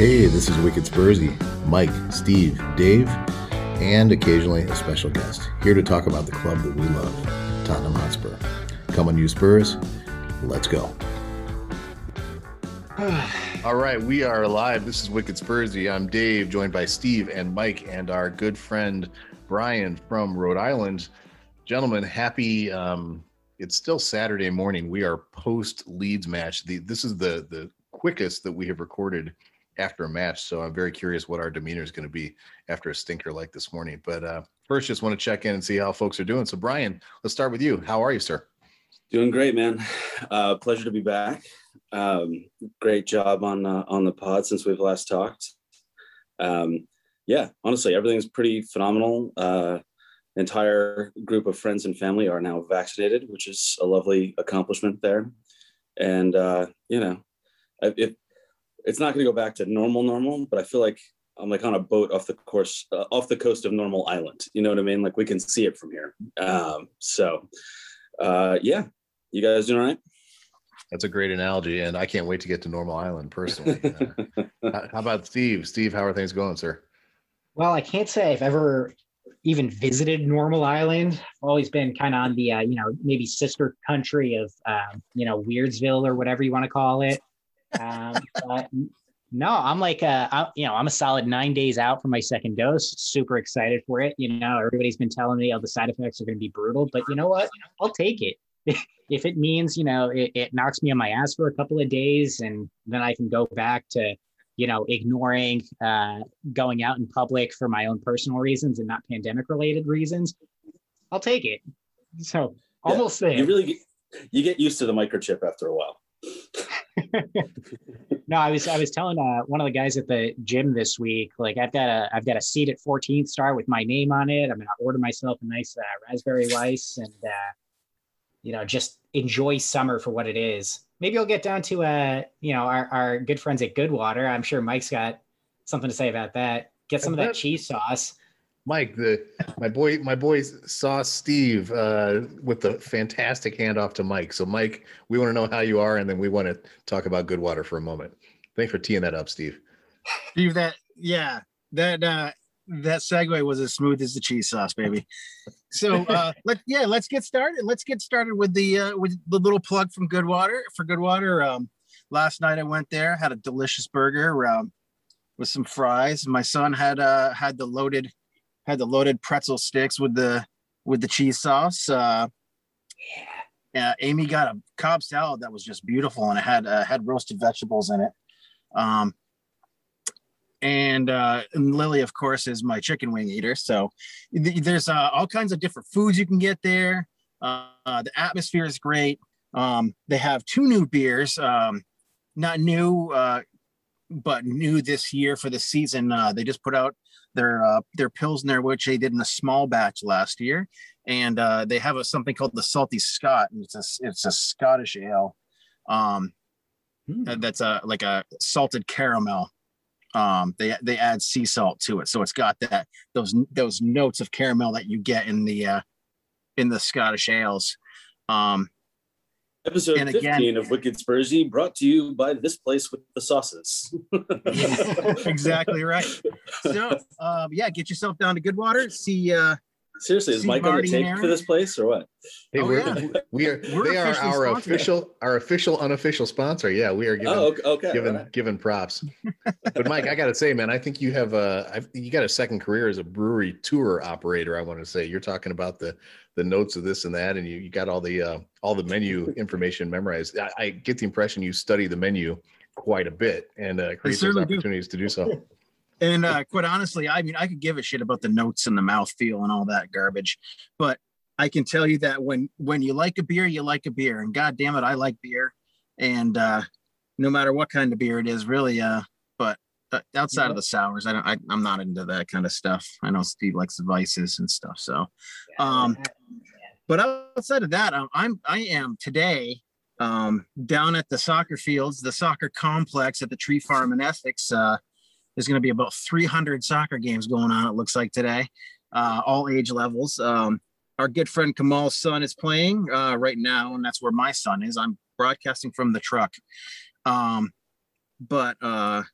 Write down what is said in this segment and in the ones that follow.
Hey, this is Wicked Spursy, Mike, Steve, Dave, and occasionally a special guest here to talk about the club that we love, Tottenham Hotspur. Come on, you Spurs, let's go. All right, we are live. This is Wicked Spursy. I'm Dave, joined by Steve and Mike and our good friend Brian from Rhode Island. Gentlemen, happy. Um, it's still Saturday morning. We are post Leeds match. The, this is the the quickest that we have recorded after a match. So I'm very curious what our demeanor is going to be after a stinker like this morning. But uh, first, just want to check in and see how folks are doing. So Brian, let's start with you. How are you, sir? Doing great, man. Uh, pleasure to be back. Um, great job on uh, on the pod since we've last talked. Um, yeah, honestly, everything's pretty phenomenal. Uh, entire group of friends and family are now vaccinated, which is a lovely accomplishment there. And uh, you know, it, it's not going to go back to normal, normal, but I feel like I'm like on a boat off the course, uh, off the coast of Normal Island. You know what I mean? Like we can see it from here. Um, so, uh, yeah, you guys doing all right? That's a great analogy, and I can't wait to get to Normal Island personally. Uh, how about Steve? Steve, how are things going, sir? Well, I can't say I've ever even visited Normal Island. I've always been kind of on the, uh, you know, maybe sister country of, um, you know, Weirdsville or whatever you want to call it. Um, but no, I'm like, uh, I, you know, I'm a solid nine days out from my second dose. Super excited for it. You know, everybody's been telling me all the side effects are going to be brutal, but you know what? I'll take it. if it means, you know, it, it knocks me on my ass for a couple of days and then I can go back to, you know, ignoring uh, going out in public for my own personal reasons and not pandemic related reasons, I'll take it. So almost yeah, there. You really get, you get used to the microchip after a while. no, I was I was telling uh, one of the guys at the gym this week, like I've got a I've got a seat at 14th star with my name on it. I'm gonna order myself a nice uh, raspberry rice and uh, you know just enjoy summer for what it is. Maybe I'll get down to uh you know our, our good friends at Goodwater. I'm sure Mike's got something to say about that. Get some of that cheese sauce. Mike, the my boy, my boy saw Steve uh, with the fantastic handoff to Mike. So, Mike, we want to know how you are, and then we want to talk about Goodwater for a moment. Thanks for teeing that up, Steve. Steve, that yeah, that uh, that segue was as smooth as the cheese sauce, baby. So uh, let yeah, let's get started. Let's get started with the uh, with the little plug from Goodwater for Goodwater. Um, last night I went there, had a delicious burger um, with some fries. My son had uh, had the loaded had the loaded pretzel sticks with the with the cheese sauce. Uh, yeah, Amy got a Cobb salad that was just beautiful, and it had uh, had roasted vegetables in it. Um, and, uh, and Lily, of course, is my chicken wing eater. So th- there's uh, all kinds of different foods you can get there. Uh, the atmosphere is great. Um, they have two new beers, um, not new, uh, but new this year for the season. Uh, they just put out their uh, their pilsner, which they did in a small batch last year, and uh, they have a, something called the Salty Scot, and it's a it's a Scottish ale. Um, hmm. that's a like a salted caramel. Um, they they add sea salt to it, so it's got that those those notes of caramel that you get in the uh, in the Scottish ales. Um, Episode and 15 again, of Wicked Spursy brought to you by this place with the sauces. exactly right. So, um, yeah, get yourself down to Goodwater. See, uh, seriously, is Mike Marty on the tape for this place or what? Hey, oh, we're, yeah. we are, we're they are our official, our official, unofficial sponsor. Yeah, we are giving, oh, okay. giving, right. giving props. but Mike, I got to say, man, I think you have a, you got a second career as a brewery tour operator. I want to say you're talking about the the notes of this and that, and you, you got all the uh, all the menu information memorized. I, I, get the impression you study the menu quite a bit and uh, create those opportunities do. to do so. And uh, quite honestly, I mean, I could give a shit about the notes and the mouth feel and all that garbage, but I can tell you that when when you like a beer, you like a beer, and god damn it, I like beer, and uh, no matter what kind of beer it is, really. Uh, but uh, outside yeah. of the sours, I don't. I, am not into that kind of stuff. I know Steve likes the vices and stuff. So, um, but outside of that, I'm I am today um, down at the soccer fields, the soccer complex at the Tree Farm in Essex. Uh, there's going to be about 300 soccer games going on. It looks like today, uh, all age levels. Um, our good friend Kamal's son is playing uh, right now, and that's where my son is. I'm broadcasting from the truck. Um, but uh,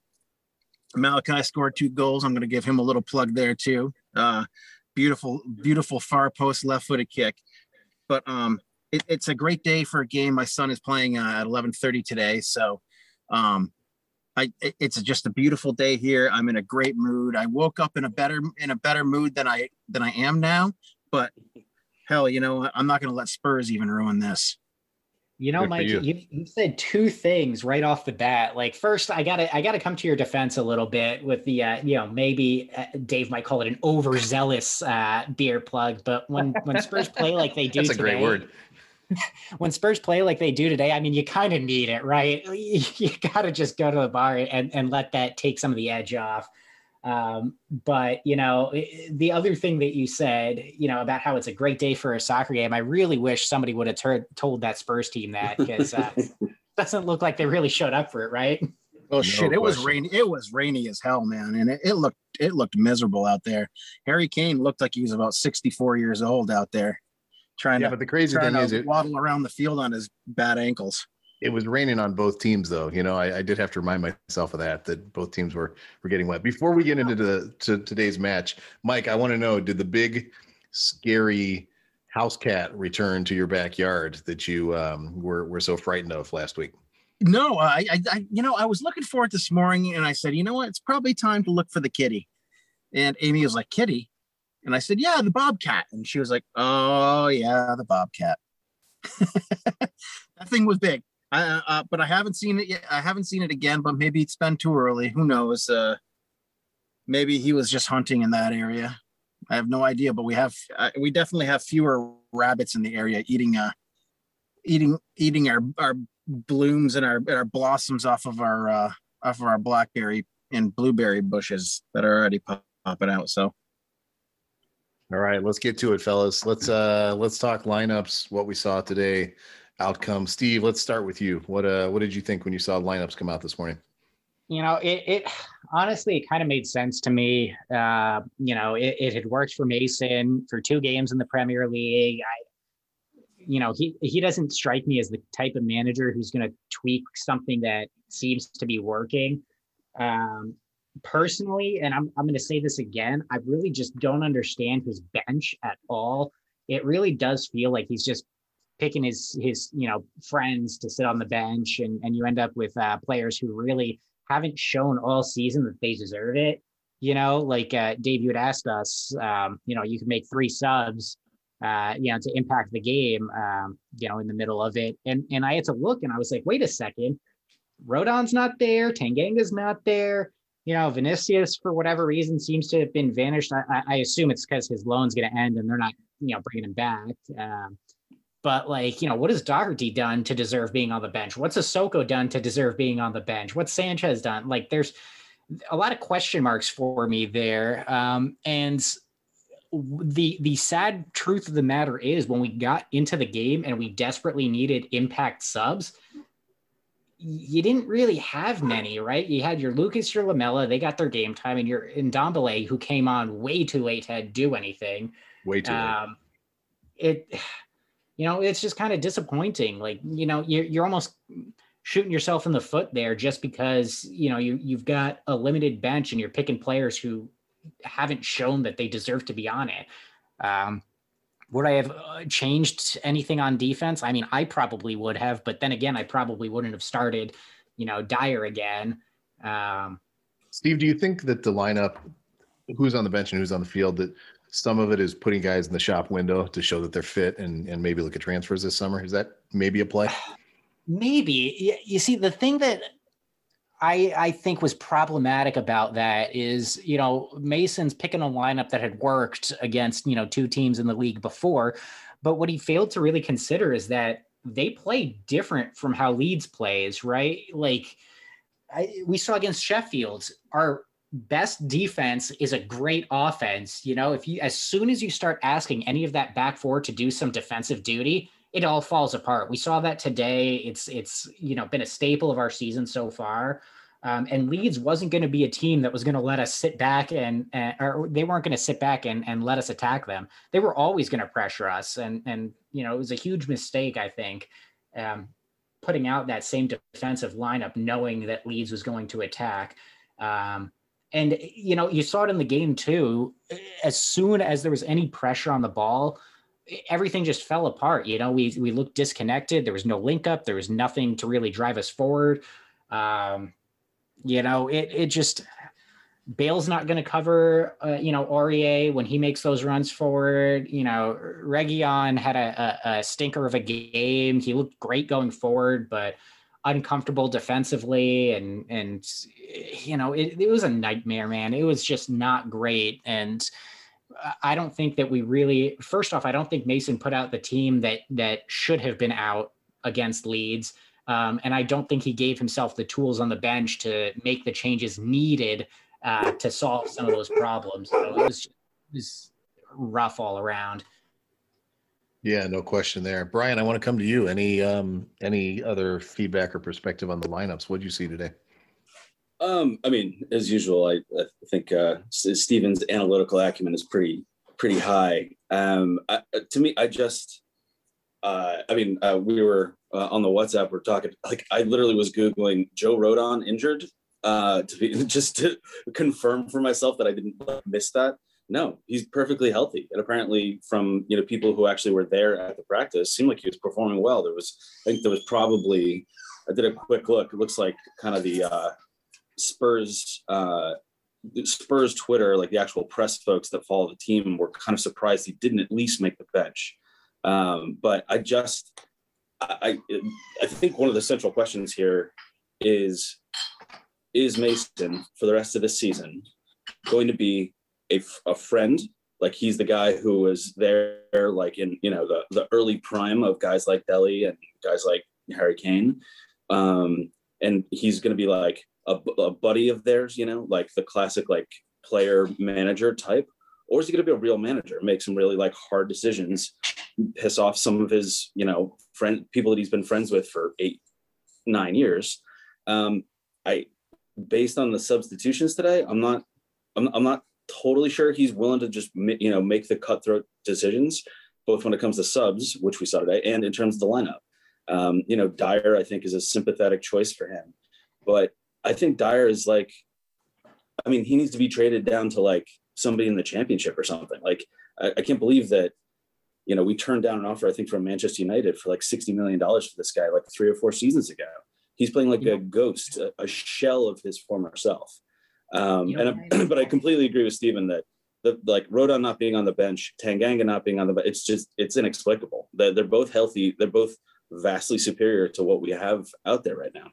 Malachi scored two goals. I'm going to give him a little plug there too. Uh, beautiful, beautiful far post left footed kick. But um, it, it's a great day for a game. My son is playing uh, at 11:30 today, so um, I, it's just a beautiful day here. I'm in a great mood. I woke up in a better in a better mood than I than I am now. But hell, you know, I'm not going to let Spurs even ruin this. You know, Good Mike, you. you. you said two things right off the bat. Like, first, I gotta I gotta come to your defense a little bit with the uh, you know maybe uh, Dave might call it an overzealous uh, beer plug, but when when Spurs play like they do, that's a today, great word. when Spurs play like they do today, I mean, you kind of need it, right? You gotta just go to the bar and and let that take some of the edge off. Um, but you know, the other thing that you said, you know, about how it's a great day for a soccer game, I really wish somebody would have ter- told that Spurs team that because uh, doesn't look like they really showed up for it, right? Oh no shit! It was rainy. It was rainy as hell, man, and it, it looked it looked miserable out there. Harry Kane looked like he was about sixty four years old out there, trying yeah, to. But the crazy thing is, it waddle around the field on his bad ankles. It was raining on both teams though. You know I, I, did have to remind myself of that that both teams were were getting wet. Before we get into the to today's match mike i want to know did the big scary house cat return to your backyard that you um, were were so frightened of last week? No I, I i you know i was looking for it this morning and i said you know what? It's probably time to look for the kitty. And amy was like kitty and i said yeah the bobcat and she was like oh yeah the bobcat that thing was big I, uh, but I haven't seen it yet. I haven't seen it again, but maybe it's been too early. Who knows? Uh, maybe he was just hunting in that area. I have no idea, but we have uh, we definitely have fewer rabbits in the area eating uh eating eating our our blooms and our our blossoms off of our uh off of our blackberry and blueberry bushes that are already popping out. So all right, let's get to it, fellas. Let's uh let's talk lineups, what we saw today outcome. Steve, let's start with you. What uh what did you think when you saw lineups come out this morning? You know, it, it honestly it kind of made sense to me. Uh, you know, it, it had worked for Mason for two games in the Premier League. I you know, he he doesn't strike me as the type of manager who's going to tweak something that seems to be working. Um, personally, and I'm I'm going to say this again, I really just don't understand his bench at all. It really does feel like he's just picking his his you know friends to sit on the bench, and and you end up with uh, players who really haven't shown all season that they deserve it. You know, like uh, Dave, you had asked us, um, you know, you can make three subs, uh, you know, to impact the game, um, you know, in the middle of it, and and I had to look, and I was like, wait a second, Rodon's not there, Tanganga's not there. You know, Vinicius, for whatever reason, seems to have been vanished. I, I assume it's because his loan's going to end and they're not, you know, bringing him back. Um, but like, you know, what has Doherty done to deserve being on the bench? What's Sissoko done to deserve being on the bench? What's Sanchez done? Like, there's a lot of question marks for me there. Um, and the the sad truth of the matter is, when we got into the game and we desperately needed impact subs, you didn't really have many, right? You had your Lucas, your Lamela, they got their game time, and your Ndombele, who came on way too late to do anything. Way too um, late. It you know, it's just kind of disappointing. Like, you know, you're, you're almost shooting yourself in the foot there just because, you know, you, you've got a limited bench and you're picking players who haven't shown that they deserve to be on it. Um, would I have uh, changed anything on defense? I mean, I probably would have, but then again, I probably wouldn't have started, you know, Dier again. Um, Steve, do you think that the lineup, who's on the bench and who's on the field, that some of it is putting guys in the shop window to show that they're fit and, and maybe look at transfers this summer. Is that maybe a play? Maybe. You see, the thing that I I think was problematic about that is, you know, Mason's picking a lineup that had worked against, you know, two teams in the league before. But what he failed to really consider is that they play different from how Leeds plays, right? Like I, we saw against Sheffield, our best defense is a great offense. You know, if you as soon as you start asking any of that back four to do some defensive duty, it all falls apart. We saw that today. It's it's you know been a staple of our season so far. Um, and Leeds wasn't going to be a team that was going to let us sit back and, and or they weren't going to sit back and, and let us attack them. They were always going to pressure us, and and you know it was a huge mistake I think, um, putting out that same defensive lineup knowing that Leeds was going to attack. Um, And you know, you saw it in the game too. As soon as there was any pressure on the ball, everything just fell apart. You know, we we looked disconnected. There was no link up. There was nothing to really drive us forward. Um, you know, it it just Bale's not going to cover, uh, you know, Aurier when he makes those runs forward. You know, Reguilón had a, a, a, stinker of a game. He looked great going forward, but uncomfortable defensively, and and you know, it, it was a nightmare, man. It was just not great, and I don't think that we really. First off, I don't think Mason put out the team that that should have been out against Leeds. Um, and I don't think he gave himself the tools on the bench to make the changes needed uh, to solve some of those problems. So it was, it was rough all around. Yeah, no question there. Brian, I want to come to you. Any um any other feedback or perspective on the lineups? What did you see today? Um, I mean, as usual, I, I think uh, Steven's analytical acumen is pretty pretty high. Um, I, to me, I just, uh, I mean, uh, we were uh, on the WhatsApp. We're talking like I literally was googling Joe Rodon injured uh, to be just to confirm for myself that I didn't miss that. No, he's perfectly healthy, and apparently, from you know people who actually were there at the practice, seemed like he was performing well. There was, I think, there was probably. I did a quick look. It looks like kind of the uh, Spurs uh, Spurs Twitter, like the actual press folks that follow the team, were kind of surprised he didn't at least make the bench. Um, but I just, I, I think one of the central questions here is is Mason for the rest of the season going to be a, a friend? Like he's the guy who was there, like in you know the the early prime of guys like Dele and guys like Harry Kane, um, and he's going to be like a, a buddy of theirs, you know, like the classic like player manager type, or is he going to be a real manager, make some really like hard decisions, piss off some of his you know friend people that he's been friends with for eight nine years? Um, I based on the substitutions today, I'm not, I'm, I'm not totally sure he's willing to just you know make the cutthroat decisions, both when it comes to subs, which we saw today, and in terms of the lineup. Um, you know, Dier I think is a sympathetic choice for him, but I think Dier is like, I mean, he needs to be traded down to like somebody in the championship or something. Like, I, I can't believe that you know, we turned down an offer, I think, from Manchester United for like $60 million for this guy, like three or four seasons ago. He's playing like a ghost, a, a, shell of his former self. Um, and I, but I completely agree with Stephen that the like Rodon not being on the bench, Tanganga not being on the bench, it's just it's inexplicable. They're, they're both healthy. They're both vastly superior to what we have out there right now.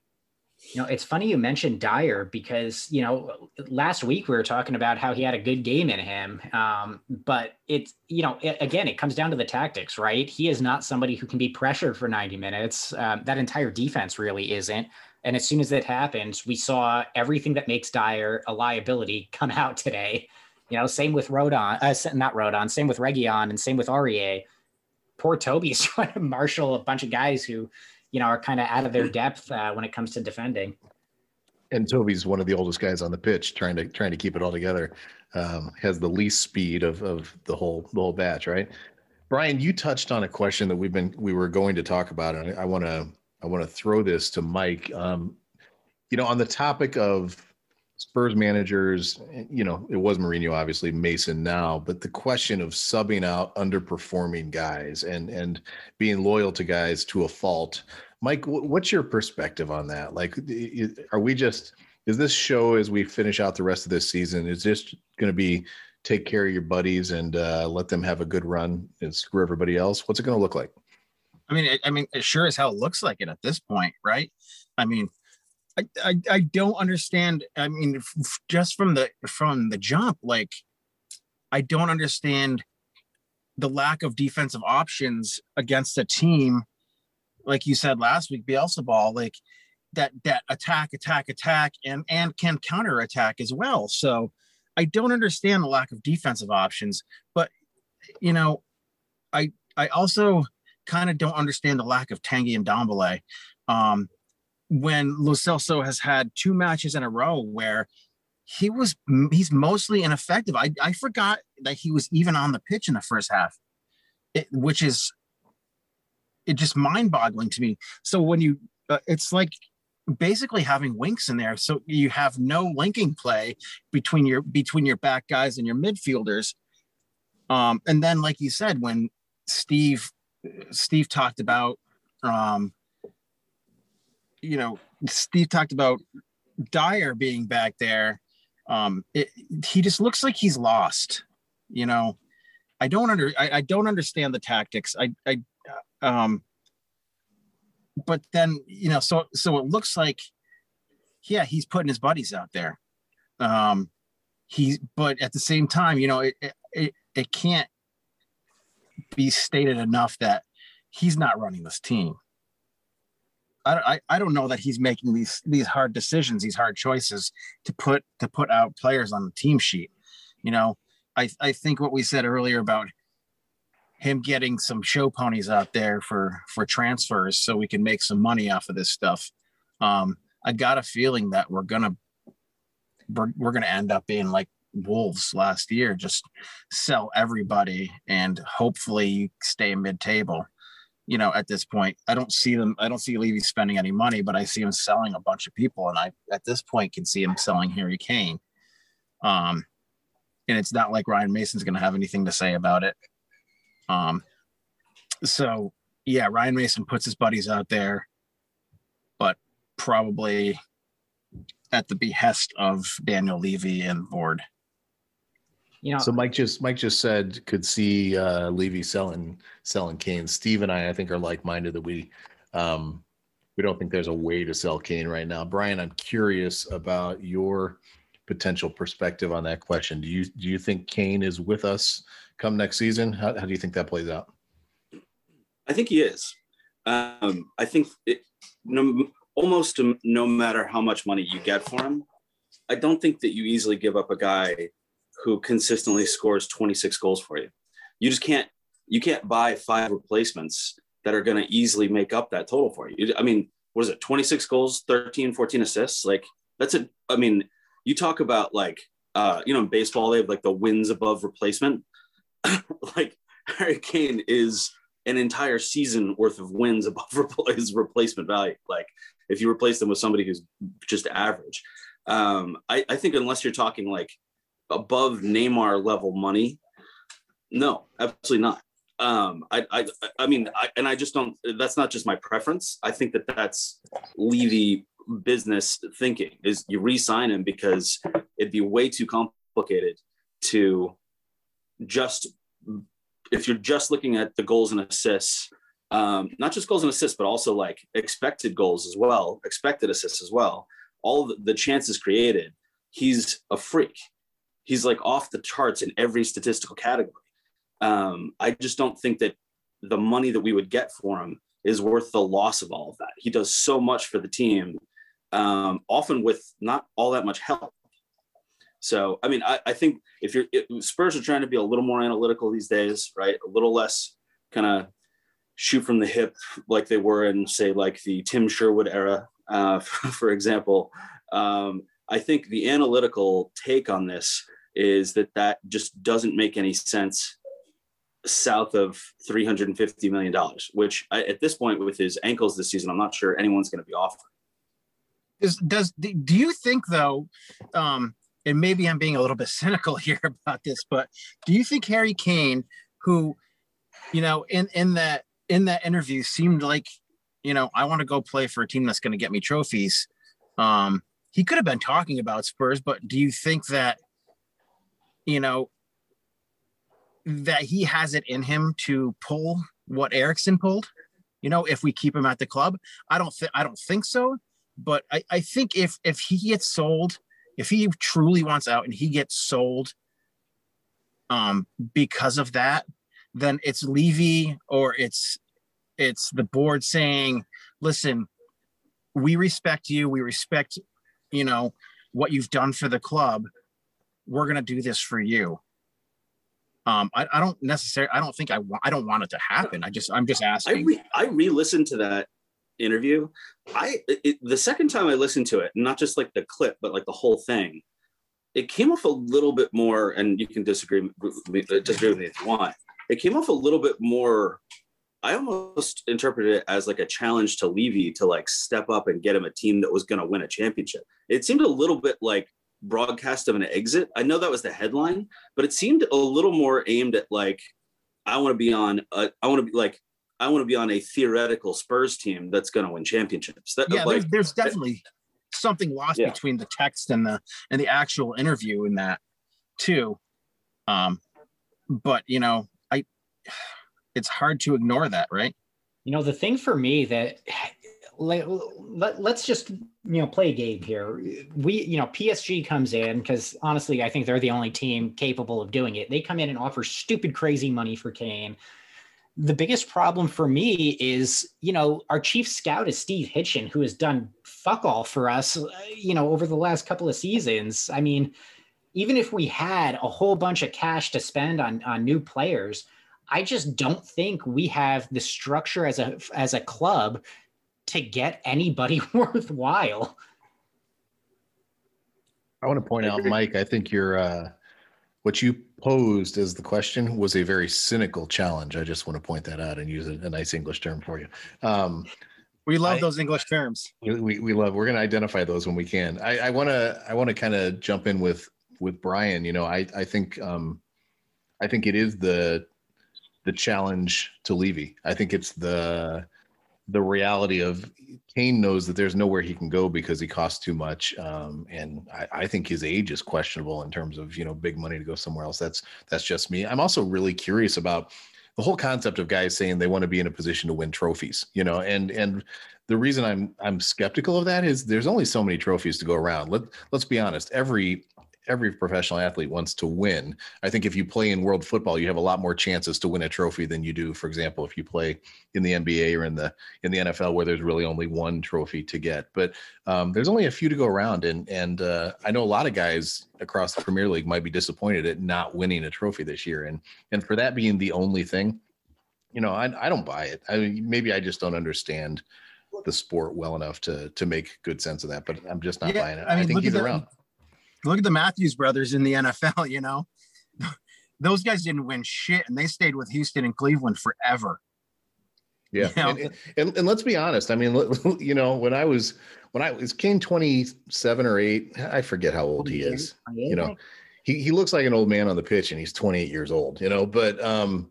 You know, it's funny you mentioned Dier because, you know, last week we were talking about how he had a good game in him. Um, but it's, you know, it, again, it comes down to the tactics, right? He is not somebody who can be pressured for 90 minutes. Um, that entire defense really isn't. And as soon as that happens, we saw everything that makes Dier a liability come out today. You know, same with Rodon, uh, not Rodon, same with Reguilón, and same with Aurier. Poor Toby's trying to marshal a bunch of guys who, you know, are kind of out of their depth uh, when it comes to defending. And Toby's one of the oldest guys on the pitch, trying to trying to keep it all together. Um, has the least speed of of the whole the whole batch, right? Brian, you touched on a question that we've been we were going to talk about, and I want to I want to throw this to Mike. Um, you know, on the topic of Spurs managers, you know, it was Mourinho, obviously Mason now, but the question of subbing out underperforming guys and and being loyal to guys to a fault. Mike, what's your perspective on that? Like, are we just is this show as we finish out the rest of this season? Is this going to be take care of your buddies and uh, let them have a good run and screw everybody else? What's it going to look like? I mean, I mean, it sure as hell it looks like it at this point, right? I mean, I, I, I don't understand. I mean, f- just from the from the jump, like I don't understand the lack of defensive options against a team, like you said last week, Bielsa ball, like that that attack, attack, attack, and and can counter attack as well. So I don't understand the lack of defensive options, but you know, I I also kind of don't understand the lack of Tanguy and Ndombele. Um, when Lo Celso has had two matches in a row where he was he's mostly ineffective. I, I forgot that he was even on the pitch in the first half, it, which is it just mind boggling to me. So when you uh, it's like basically having Winks in there. So you have no linking play between your between your back guys and your midfielders. Um, and then, like you said, when Steve Steve talked about, um, you know, Steve talked about Dier being back there. Um, it, he just looks like he's lost. You know, I don't under I, I don't understand the tactics. I I um but then you know so so it looks like yeah he's putting his buddies out there um he's but at the same time you know it it, it can't be stated enough that he's not running this team I, I, don't know that he's making these these hard decisions these hard choices to put to put out players on the team sheet you know i i think what we said earlier about him getting some show ponies out there for for transfers so we can make some money off of this stuff. Um, I got a feeling that we're gonna we're, we're gonna end up being like Wolves last year, just sell everybody and hopefully stay mid-table. You know, at this point, I don't see them. I don't see Levy spending any money, but I see him selling a bunch of people, and I at this point can see him selling Harry Kane. Um, and it's not like Ryan Mason's going to have anything to say about it. Um, so yeah, Ryan Mason puts his buddies out there, but probably at the behest of Daniel Levy and board. You know, so Mike just Mike just said could see uh, Levy selling selling Kane. Steve and I, I think, are like minded that we um, we don't think there's a way to sell Kane right now. Brian, I'm curious about your potential perspective on that question. Do you do you think Kane is with us come next season? How, how do you think that plays out? I think he is. Um, I think it, no, almost no matter how much money you get for him, I don't think that you easily give up a guy who consistently scores 26 goals for you. You just can't you can't buy five replacements that are going to easily make up that total for you. I mean, what is it? 26 goals, 13, 14 assists. Like that's a I mean, you talk about like uh, you know, in baseball, they have like the wins above replacement. like Harry Kane is an entire season worth of wins above his replacement value. Like if you replace them with somebody who's just average, um, I, I think unless you're talking like above Neymar level money, no, absolutely not. Um, I, I, I mean, I, and I just don't. That's not just my preference. I think that that's Levy business thinking. Is you re-sign him because it'd be way too complicated to just if you're just looking at the goals and assists, um, not just goals and assists, but also like expected goals as well, expected assists as well, all the, the chances created, he's a freak. He's like off the charts in every statistical category. Um, I just don't think that the money that we would get for him is worth the loss of all of that. He does so much for the team, um, often with not all that much help. So, I mean, I, I think if you're it, Spurs are trying to be a little more analytical these days, right? A little less kind of shoot from the hip like they were in, say, like the Tim Sherwood era, uh, for, example. Um, I think the analytical take on this is that that just doesn't make any sense south of 350 million dollars which I, at this point with his ankles this season i'm not sure anyone's going to be offering does does do you think though um and maybe I'm being a little bit cynical here about this, but do you think Harry Kane, who, you know, in in that in that interview seemed like, you know, I want to go play for a team that's going to get me trophies. Um, he could have been talking about Spurs, but do you think that, you know, that he has it in him to pull what Eriksen pulled? You know, if we keep him at the club, I don't think I don't think so. But I, I think if if he gets sold if he truly wants out and he gets sold um, because of that, then it's Levy or it's it's the board saying, listen, we respect you, we respect, you know, what you've done for the club. We're gonna do this for you. Um, I, I don't necessarily I don't think I want I don't want it to happen. I just I'm just asking. I re, I re-listened to that interview i it, the second time i listened to it not just like the clip but like the whole thing it came off a little bit more and you can disagree disagree with me if you want it came off a little bit more I almost interpreted it as like a challenge to Levy to like step up and get him a team that was going to win a championship. It seemed a little bit like broadcast of an exit. I know that was the headline, but it seemed a little more aimed at like I want to be on a, I want to be like I want to be on a theoretical Spurs team that's going to win championships. That, yeah, like, there's, there's definitely something lost Yeah. between the text and the and the actual interview in that too. Um, but you know, I it's hard to ignore that, right? You know, the thing for me that let, let, let's just, you know, play a game here. We, you know, PSG comes in because honestly, I think they're the only team capable of doing it. They come in and offer stupid, crazy money for Kane. The biggest problem for me is, you know, our chief scout is Steve Hitchen, who has done fuck all for us, you know, over the last couple of seasons. I mean, even if we had a whole bunch of cash to spend on on new players, I just don't think we have the structure as a as a club to get anybody worthwhile. I want to point out. Mike, I think you're uh, what you posed as the question was a very cynical challenge. I just want to point that out and use a, a nice English term for you. Um, We love I- those English terms. we, we, we love we're going to identify those when we can i i want to i want to kind of jump in with with brian you know i i think um i think it is the the challenge to levy i think it's the the reality of Kane knows that there's nowhere he can go because he costs too much, um, and I, I think his age is questionable in terms of you know big money to go somewhere else. That's that's just me. I'm also really curious about the whole concept of guys saying they want to be in a position to win trophies, you know, and and the reason I'm I'm skeptical of that is there's only so many trophies to go around. Let let's be honest. Every every professional athlete wants to win. I think if you play in world football, you have a lot more chances to win a trophy than you do, for example, if you play in the NBA or in the in the NFL where there's really only one trophy to get. But um, there's only a few to go around, and and uh, I know a lot of guys across the Premier League might be disappointed at not winning a trophy this year, and and for that being the only thing, you know, I I don't buy it. I mean, maybe I just don't understand the sport well enough to to make good sense of that, but I'm just not Yeah, buying it. I I, think he's around. Look at the Matthews brothers in the NFL, you know. Those guys didn't win shit and they stayed with Houston and Cleveland forever. Yeah, You know? and, and and let's be honest. I mean, you know, when I was when I was King twenty seven or eight, I forget how old he is. You know, he he looks like an old man on the pitch, and he's twenty eight years old. You know, but um,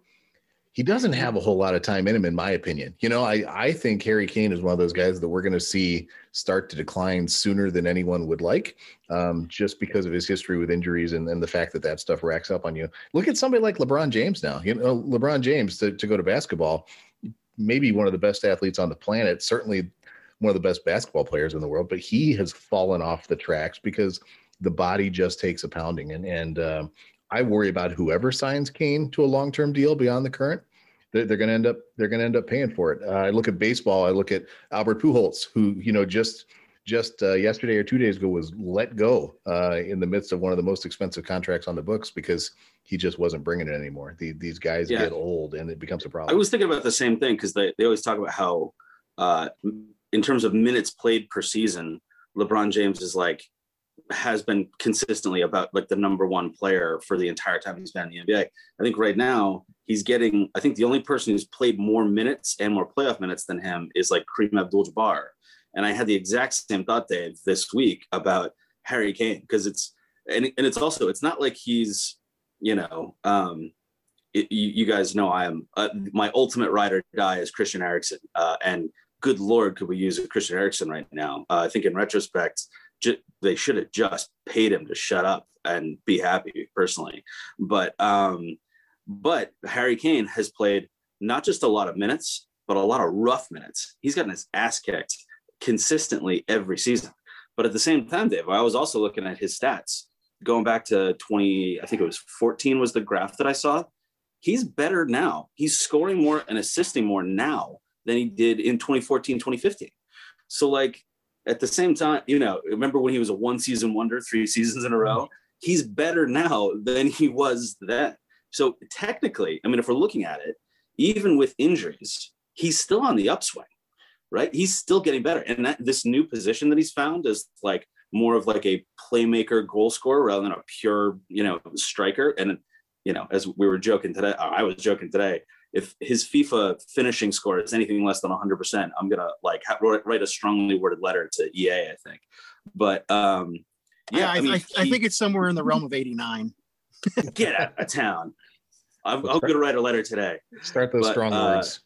he doesn't have a whole lot of time in him, in my opinion. You know, I I think Harry Kane is one of those guys that we're going to see start to decline sooner than anyone would like, um, just because of his history with injuries and, the fact that that stuff racks up on you. Look at somebody like LeBron James now. You know, LeBron James to, to go to basketball, maybe one of the best athletes on the planet, certainly one of the best basketball players in the world, but he has fallen off the tracks because the body just takes a pounding. And and um, I worry about whoever signs Kane to a long term deal beyond the current. They're, they're going to end up they're going to end up paying for it. Uh, I look at baseball. I look at Albert Pujols, who you know just just uh, yesterday or two days ago was let go uh, in the midst of one of the most expensive contracts on the books because he just wasn't bringing it anymore. The, these guys Yeah. get old and it becomes a problem. I was thinking about the same thing because they, they always talk about how, uh, in terms of minutes played per season, LeBron James is like, has been consistently about like the number one player for the entire time he's been in the NBA. I think right now he's getting, I think the only person who's played more minutes and more playoff minutes than him is like Kareem Abdul Jabbar. And I had the exact same thought, Dave, this week about Harry Kane because it's, and, and it's also, it's not like he's, you know, um, it, you, you guys know I am uh, my ultimate ride or die is Christian Eriksen, uh, and good lord, could we use a Christian Eriksen right now? Uh, I think in retrospect, they should have just paid him to shut up and be happy personally. But um, but Harry Kane has played not just a lot of minutes, but a lot of rough minutes. He's gotten his ass kicked consistently every season. But at the same time, Dave, I was also looking at his stats going back to 20, I think it was 14 was the graph that I saw. He's better now. He's scoring more and assisting more now than he did in 2014, 2015. So, like, at the same time, you know, remember when he was a one season wonder, three seasons in a row? He's better now than he was then. So, technically, I mean, if we're looking at it, even with injuries, he's still on the upswing, right? He's still getting better. And that this new position that he's found is like more of like a playmaker goal scorer rather than a pure, you know, striker. And, you know, as we were joking today, I was joking today, if his FIFA finishing score is anything less than 100%, I'm gonna like ha- write a strongly worded letter to EA. I think, but um, yeah, yeah I, I, mean, I, he, I, think it's somewhere in the realm of 89. get out of town. I'm, I'm gonna write a letter today. Start those but, strong uh, words.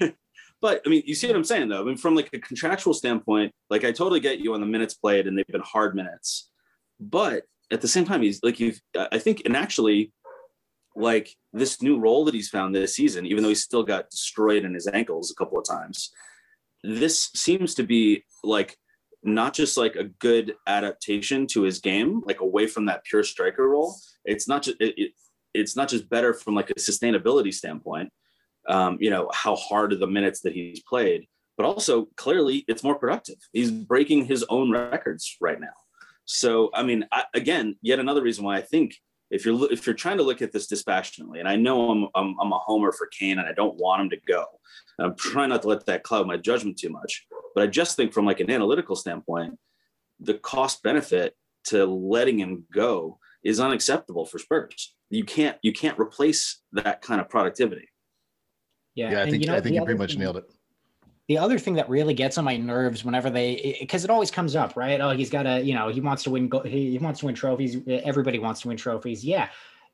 but I mean, you see what I'm saying though. I mean, from like a contractual standpoint, like I totally get you on the minutes played, and they've been hard minutes. But at the same time, he's like you've. I think, and actually, like this new role that he's found this season, even though he's still got destroyed in his ankles a couple of times, this seems to be like not just like a good adaptation to his game, like away from that pure striker role. It's not just it, it it's not just better from like a sustainability standpoint. Um, you know how hard are the minutes that he's played, but also clearly it's more productive. He's breaking his own records right now. So I mean, I, again, yet another reason why I think if you're if you're trying to look at this dispassionately, and I know I'm I'm, I'm a homer for Kane, and I don't want him to go. And I'm trying not to let that cloud my judgment too much. But I just think from like an analytical standpoint, the cost benefit to letting him go is unacceptable for Spurs. You can't you can't replace that kind of productivity. Yeah, yeah I think you know, I think you pretty much thing, nailed it the other thing that really gets on my nerves whenever they because it always comes up right? Oh he's got to you know he wants to win he wants to win trophies everybody wants to win trophies. Yeah.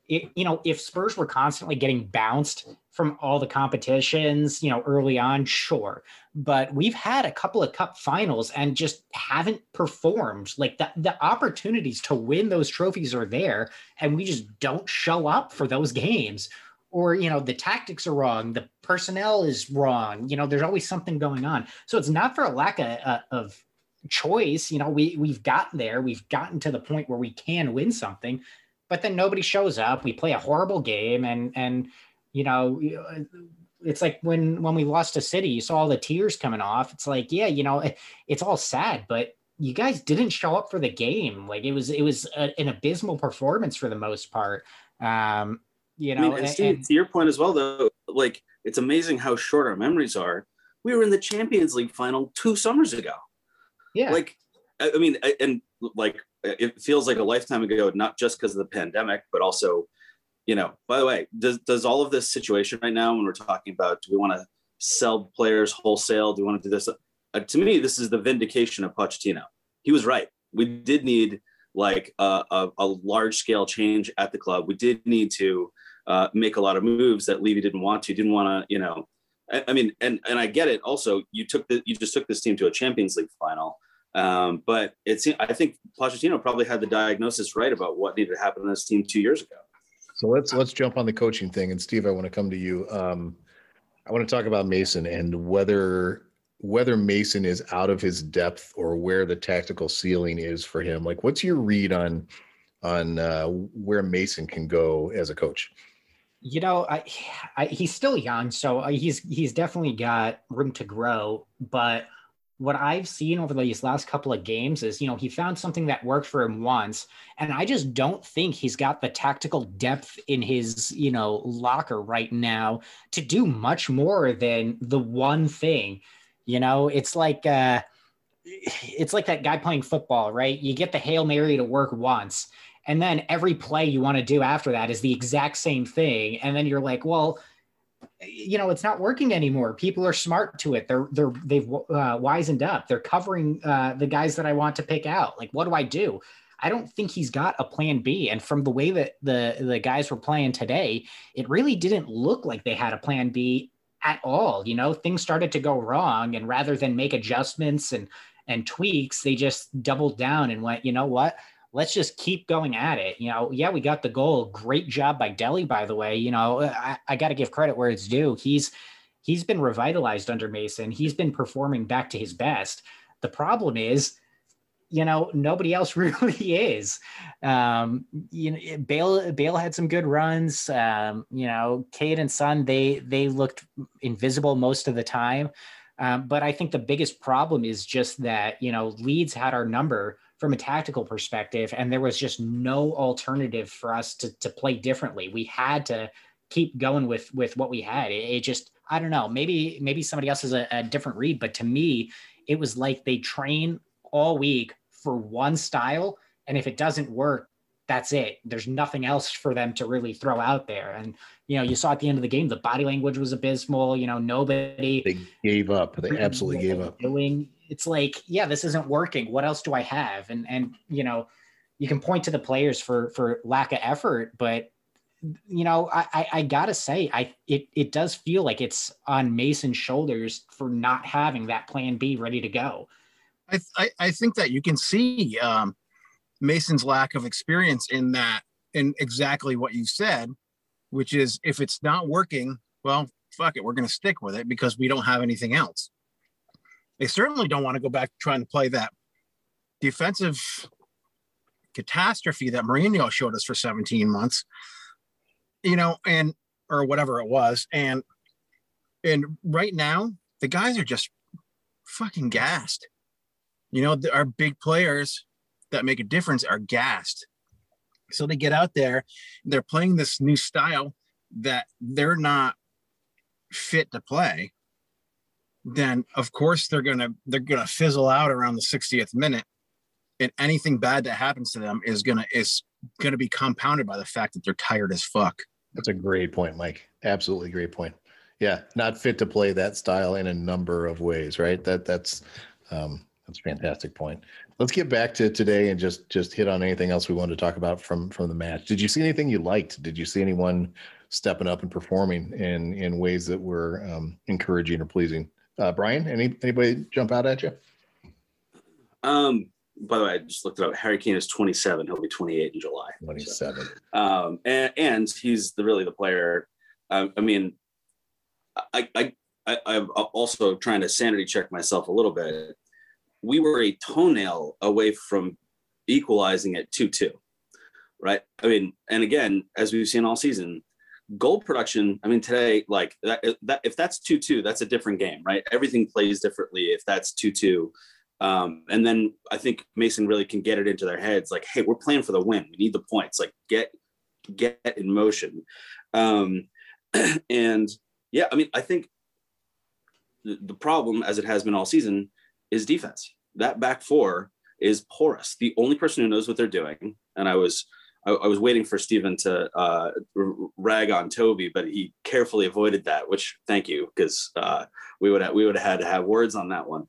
It, you know if spurs were constantly getting bounced from all the competitions you know early on sure. But we've had a couple of cup finals and just haven't performed. Like the, the opportunities to win those trophies are there and we just don't show up for those games. Or you know the tactics are wrong the personnel is wrong you know there's always something going on. So it's not for a lack of, uh, of choice you know we we've gotten there we've gotten to the point where we can win something but then nobody shows up we play a horrible game and and you know it's like when when we lost to city you saw all the tears coming off. It's like yeah you know it, it's all sad but you guys didn't show up for the game. Like it was it was a, an abysmal performance for the most part. Um you know, I mean, and, Steve, and, to your point as well, though, like it's amazing how short our memories are. We were in the Champions League final two summers ago. Yeah. Like, I mean, and like it feels like a lifetime ago, not just because of the pandemic, but also, you know, by the way, does, does all of this situation right now, when we're talking about, do we want to sell players wholesale? Do we want to do this? Uh, to me, this is the vindication of Pochettino. He was right. We did need like a, a, a large scale change at the club. We did need to uh, make a lot of moves that Levy didn't want to, didn't want to, you know, I, I, mean, and and I get it. Also, you took the you just took this team to a Champions League final, um, but it's I think Pochettino probably had the diagnosis right about what needed to happen in this team two years ago. So let's let's jump on the coaching thing, and Steve, I want to come to you. Um, I want to talk about Mason and whether whether Mason is out of his depth or where the tactical ceiling is for him. Like, what's your read on on uh, where Mason can go as a coach? You know, I, I, he's still young, so uh, he's he's definitely got room to grow. But what I've seen over these last couple of games is, you know, he found something that worked for him once, and I just don't think he's got the tactical depth in his, you know, locker right now to do much more than the one thing. You know, it's like uh, it's like that guy playing football, right? You get the hail mary to work once, and then every play you want to do after that is the exact same thing. And then you're like well you know it's not working anymore. People are smart to it. They're they're they've uh, wizened up. They're covering uh, the guys that i want to pick out. Like what do i do? I don't think he's got a plan b. And from the way that the the guys were playing today it really didn't look like they had a plan b at all. You know things started to go wrong. And rather than make adjustments and and tweaks they just doubled down and went you know what let's just keep going at it. You know, yeah, we got the goal. Great job by Dele, by the way. You know, I, I got to give credit where it's due. He's he's been revitalized under Mason. He's been performing back to his best. The problem is, you know, nobody else really is. Um, you know, Bale Bale had some good runs. Um, you know, Kane and Son they they looked invisible most of the time. Um, but I think the biggest problem is just that you know Leeds had our number from a tactical perspective, and there was just no alternative for us to to play differently. We had to keep going with with what we had. It, it just I don't know. Maybe maybe somebody else has a, a different read, but to me, it was like they train all week for one style, and if it doesn't work, that's it. There's nothing else for them to really throw out there. And you know, you saw at the end of the game, the body language was abysmal. You know, nobody they gave up. They absolutely gave up. Doing it's like, yeah, this isn't working. What else do I have? And and you know, you can point to the players for for lack of effort, but you know, I, I, I gotta say, I it it does feel like it's on Mason's shoulders for not having that plan B ready to go. I I, I think that you can see um, Mason's lack of experience in that, in exactly what you said, which is if it's not working, well, fuck it, we're gonna stick with it because we don't have anything else. They certainly don't want to go back trying to play that defensive catastrophe that Mourinho showed us for 17 months you know, and or whatever it was. And and right now, the guys are just fucking gassed. You know, our big players that make a difference are gassed. So they get out there, they're playing this new style that they're not fit to play. Then of course they're gonna they're gonna fizzle out around the 60th minute, and anything bad that happens to them is gonna is gonna be compounded by the fact that they're tired as fuck. That's a great point, Mike. Absolutely great point. Yeah, not fit to play that style in a number of ways, right? That that's um, that's a fantastic point. Let's get back to today and just just hit on anything else we wanted to talk about from from the match. Did you see anything you liked? Did you see anyone stepping up and performing in in ways that were um, encouraging or pleasing? Uh, Brian, any anybody jump out at you? Um, by the way, I just looked it up. Harry Kane is 27. He'll be 28 in July. 27. So, um, and, and he's the really the player. Uh, I mean, I, I, I, I'm also trying to sanity check myself a little bit. We were a toenail away from equalizing at 2 2, right? I mean, and again, as we've seen all season, goal production. I mean, today, like that, that if that's 2 2, that's a different game, right? Everything plays differently if that's 2 2 um, and then I think Mason really can get it into their heads, like, hey, we're playing for the win. We need the points. Like, get get in motion. Um, and yeah, I mean, I think the, the problem, as it has been all season, is defense. That back four is porous. The only person who knows what they're doing, and I was I, I was waiting for Stephen to uh, rag on Toby, but he carefully avoided that. Which thank you, because uh, we would have, we would have had to have words on that one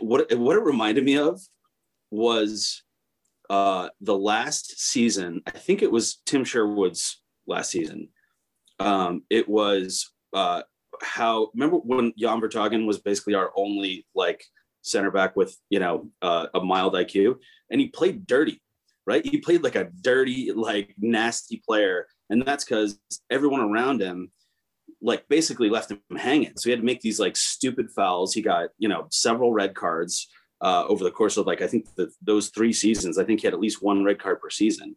what what it reminded me of was uh, the last season. I think it was Tim Sherwood's last season. Um, it was uh, how remember when Jan Vertonghen was basically our only like center back with you know uh, a mild IQ, and he played dirty, right? He played like a dirty, like nasty player, and that's because everyone around him like basically left him hanging. So he had to make these like stupid fouls. He got, you know, several red cards uh, over the course of like, I think the, those three seasons, I think he had at least one red card per season.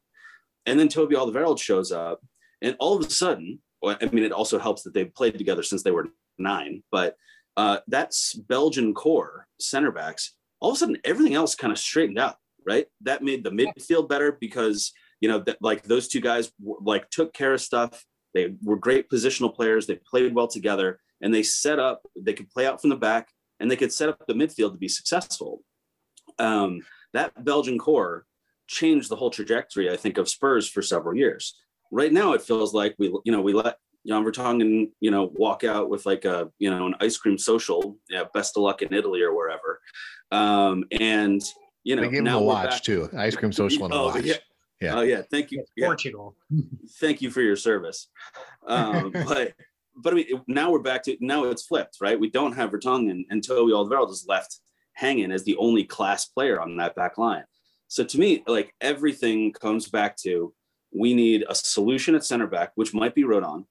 And then Toby Alderweireld shows up and all of a sudden, I mean, it also helps that they've played together since they were nine, but uh, that's Belgian core center backs. All of a sudden, everything else kind of straightened out, right? That made the midfield better because, you know, like those two guys like took care of stuff they were great positional players. They played well together and they set up, they could play out from the back and they could set up the midfield to be successful. Um, that Belgian core changed the whole trajectory, I think, of Spurs for several years. Right now, it feels like we, you know, we let Jan Vertonghen, you know, walk out with like a, you know, an ice cream social. Yeah, best of luck in Italy or wherever. Um, and you know, they gave him a watch back, too. Ice cream social and a oh, watch. Yeah, yeah. Oh yeah. Thank you. Yeah. Portugal. Thank you for your service. Um, but but I mean, now we're back to now it's flipped, right? We don't have Vertonghen and, and Toby Alderweireld is left hanging as the only class player on that back line. So to me, like everything comes back to we need a solution at center back, which might be Rodon,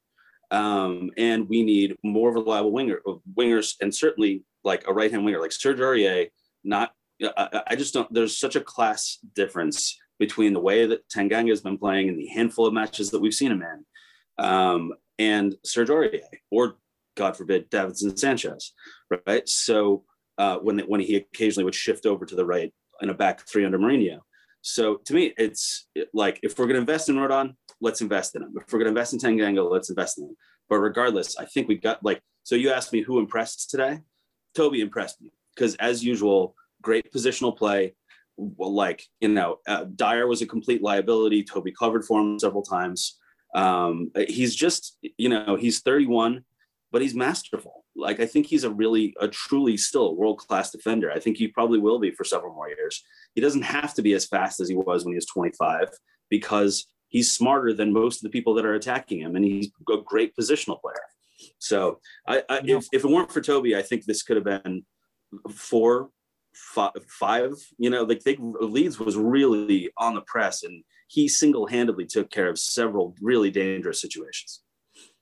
um, and we need more reliable winger wingers, and certainly like a right hand winger like Serge Aurier. Not, I, I just don't. There's such a class difference between the way that Tanganga has been playing and the handful of matches that we've seen him in, um, and Serge Aurier, or God forbid, Davinson Sanchez, right? So uh, when when he occasionally would shift over to the right in a back three under Mourinho. So to me, it's like if we're going to invest in Rodon, let's invest in him. If we're going to invest in Tanganga, let's invest in him. But regardless, I think we got like so. You asked me who impressed today. Toby impressed me because, as usual, great positional play, well, like you know, uh, Dier was a complete liability. Toby covered for him several times. Um, he's just you know he's 31, but he's masterful. Like I think he's a really a truly still world class defender. I think he probably will be for several more years. He doesn't have to be as fast as he was when he was 25 because he's smarter than most of the people that are attacking him, and he's a great positional player. So I, I if, if it weren't for Toby, I think this could have been four, five, you know, like they Leeds was really on the press and he single-handedly took care of several really dangerous situations.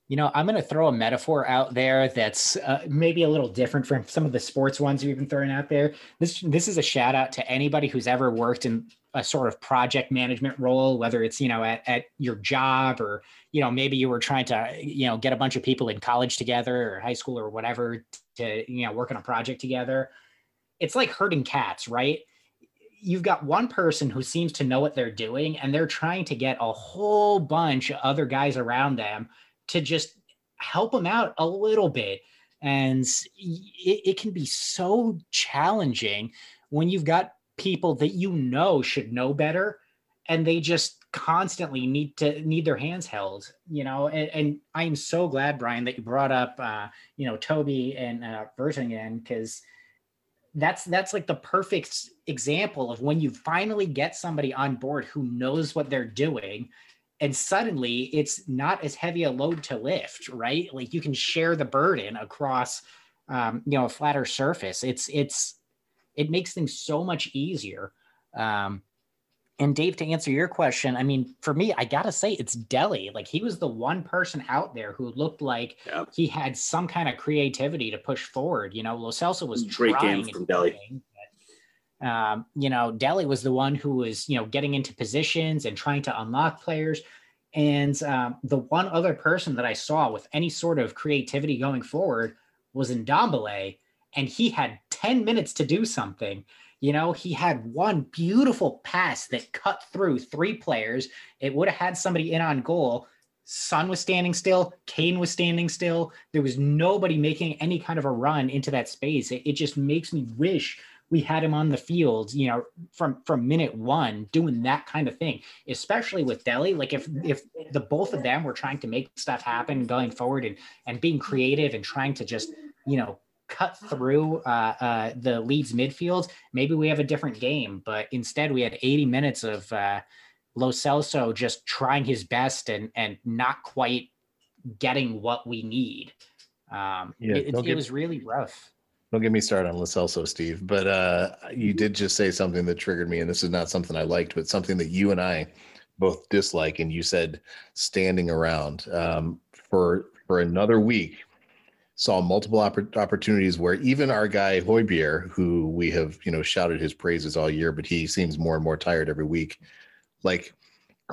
You know, I'm going to throw a metaphor out there that's uh, maybe a little different from some of the sports ones we've been throwing out there. This this is a shout out to anybody who's ever worked in a sort of project management role, whether it's you know at, at your job or you know maybe you were trying to you know get a bunch of people in college together or high school or whatever to you know work on a project together. It's like herding cats, right? You've got one person who seems to know what they're doing, and they're trying to get a whole bunch of other guys around them to just help them out a little bit. And it, it can be so challenging when you've got people that you know should know better and they just constantly need to need their hands held you know and, and i am so glad brian that you brought up uh you know toby and uh because that's that's like the perfect example of when you finally get somebody on board who knows what they're doing and suddenly it's not as heavy a load to lift right? Like you can share the burden across um, you know a flatter surface. It's it's it makes things so much easier um, and Dave, to answer your question, I mean, for me, I gotta say it's Dele. Like he was the one person out there who looked like yep. he had some kind of creativity to push forward. You know, Lo Celso was great game from Dele. um, you know, Dele was the one who was, you know, getting into positions and trying to unlock players. And um, the one other person that I saw with any sort of creativity going forward was Ndombele, and he had 10 minutes to do something. You know, he had one beautiful pass that cut through three players. It would have had somebody in on goal. Son was standing still. Kane was standing still. There was nobody making any kind of a run into that space. It, it just makes me wish we had him on the field, you know, from from minute one doing that kind of thing, especially with Dele. Like if if the both of them were trying to make stuff happen going forward and and being creative and trying to just you know cut through uh, uh, the Leeds midfield, maybe we have a different game. But instead, we had 80 minutes of uh, Lo Celso just trying his best and and not quite getting what we need. Um, yeah, it, it, it was really rough. Don't get me started on Lo Celso, Steve. But uh, you did just say something that triggered me, and this is not something I liked, but something that you and I both dislike. And you said standing around um, for for another week saw multiple opp- opportunities where even our guy Højbjerg, who we have you know shouted his praises all year, but he seems more and more tired every week, like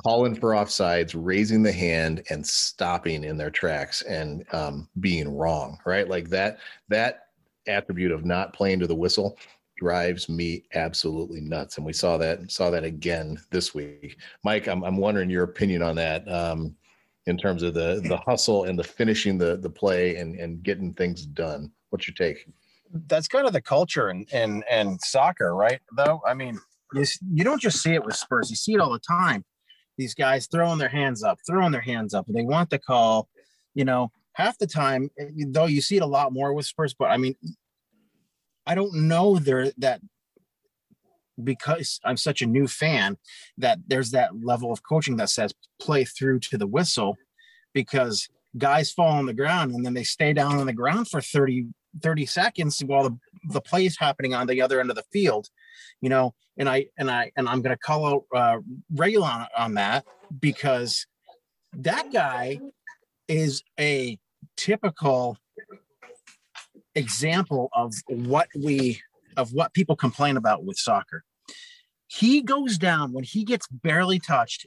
calling for offsides, raising the hand, and stopping in their tracks and um, being wrong, right? Like that that attribute of not playing to the whistle drives me absolutely nuts, and we saw that saw that again this week. Mike, I'm I'm wondering your opinion on that. Um, in terms of the the hustle and the finishing the the play and and getting things done. What's your take? That's kind of the culture and and and soccer, right? Though I mean, you you don't just see it with Spurs; you see it all the time. These guys throwing their hands up, throwing their hands up, and they want the call. You know, half the time, eh, though, you see it a lot more with Spurs. But I mean, I don't know there that because I'm such a new fan that there's that level of coaching that says play through to the whistle because guys fall on the ground and then they stay down on the ground for 30 30 seconds while the, the play is happening on the other end of the field you know and i and i and i'm going to call out uh Reguilón on that because that guy is a typical example of what we of what people complain about with soccer. He goes down when he gets barely touched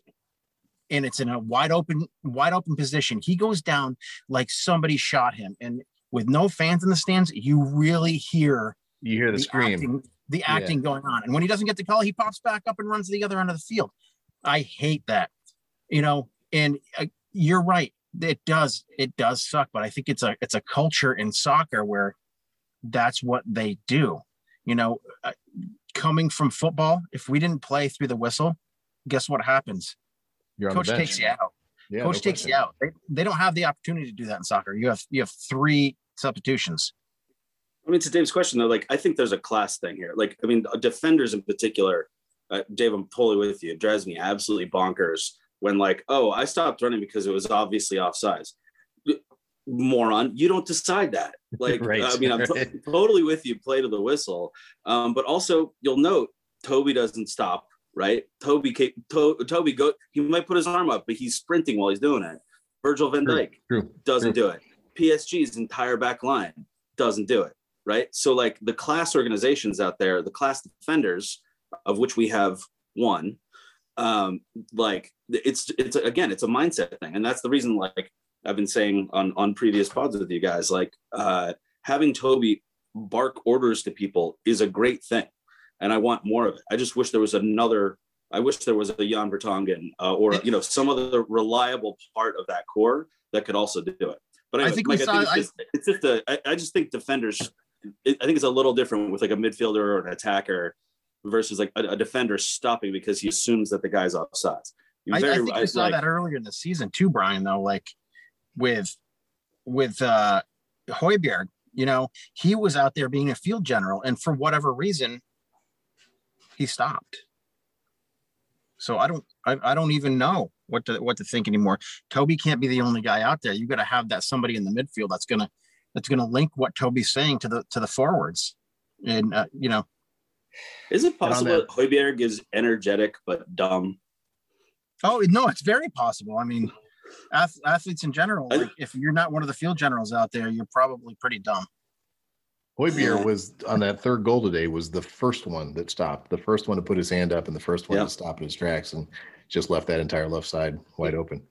and it's in a wide open wide open position. He goes down like somebody shot him and with no fans in the stands, you really hear you hear the, the scream. Acting, the acting yeah. going on. And when he doesn't get the call, he pops back up and runs to the other end of the field. I hate that. You know, and uh, you're right. It does it does suck, but I think it's a it's a culture in soccer where that's what they do you know, uh, coming from football, if we didn't play through the whistle, guess what happens? You're Coach takes you out. Yeah, Coach no takes question. you out. They, they don't have the opportunity to do that in soccer. You have you have three substitutions. I mean, to Dave's question though, like I think there's a class thing here. Like, I mean, defenders in particular, uh, Dave, I'm totally with you. It drives me absolutely bonkers when like, oh, I stopped running because it was obviously offsides. Moron, you don't decide that. Like, Right, I mean, I'm right. totally with you. Play to the whistle, um, but also you'll note Toby doesn't stop. Right, Toby, to- Toby, go. He might put his arm up, but he's sprinting while he's doing it. Virgil Van Dijk doesn't True. do it. PSG's entire back line doesn't do it. Right. So, like the class organizations out there, the class defenders, of which we have one, um, like it's it's again, it's a mindset thing, and that's the reason. Like I've been saying on on previous pods with you guys, like uh, having Toby bark orders to people is a great thing, and I want more of it. I just wish there was another. I wish there was a Jan Vertonghen uh, or you know some other reliable part of that core that could also do it. But I anyway, think we Mike, saw- it's, just, it's just a. I, I just think defenders. It, I think it's a little different with like a midfielder or an attacker versus like a, a defender stopping because he assumes that the guy's offsides. I, I think we saw like- that earlier in the season too, Brian. Though, like with with uh Højbjerg, you know, he was out there being a field general, and for whatever reason, he stopped. So I don't, I, I don't even know what to what to think anymore. Toby can't be the only guy out there. You got to have that somebody in the midfield that's gonna that's gonna link what Toby's saying to the to the forwards, and uh, you know, Is it possible that Højbjerg is energetic but dumb? Oh no, it's very possible. I mean, ath- athletes in general, like if you're not one of the field generals out there, you're probably pretty dumb. Højbjerg was on that third goal today was the first one that stopped, the first one to put his hand up and the first one Yeah. to stop in his tracks and just left that entire left side wide open.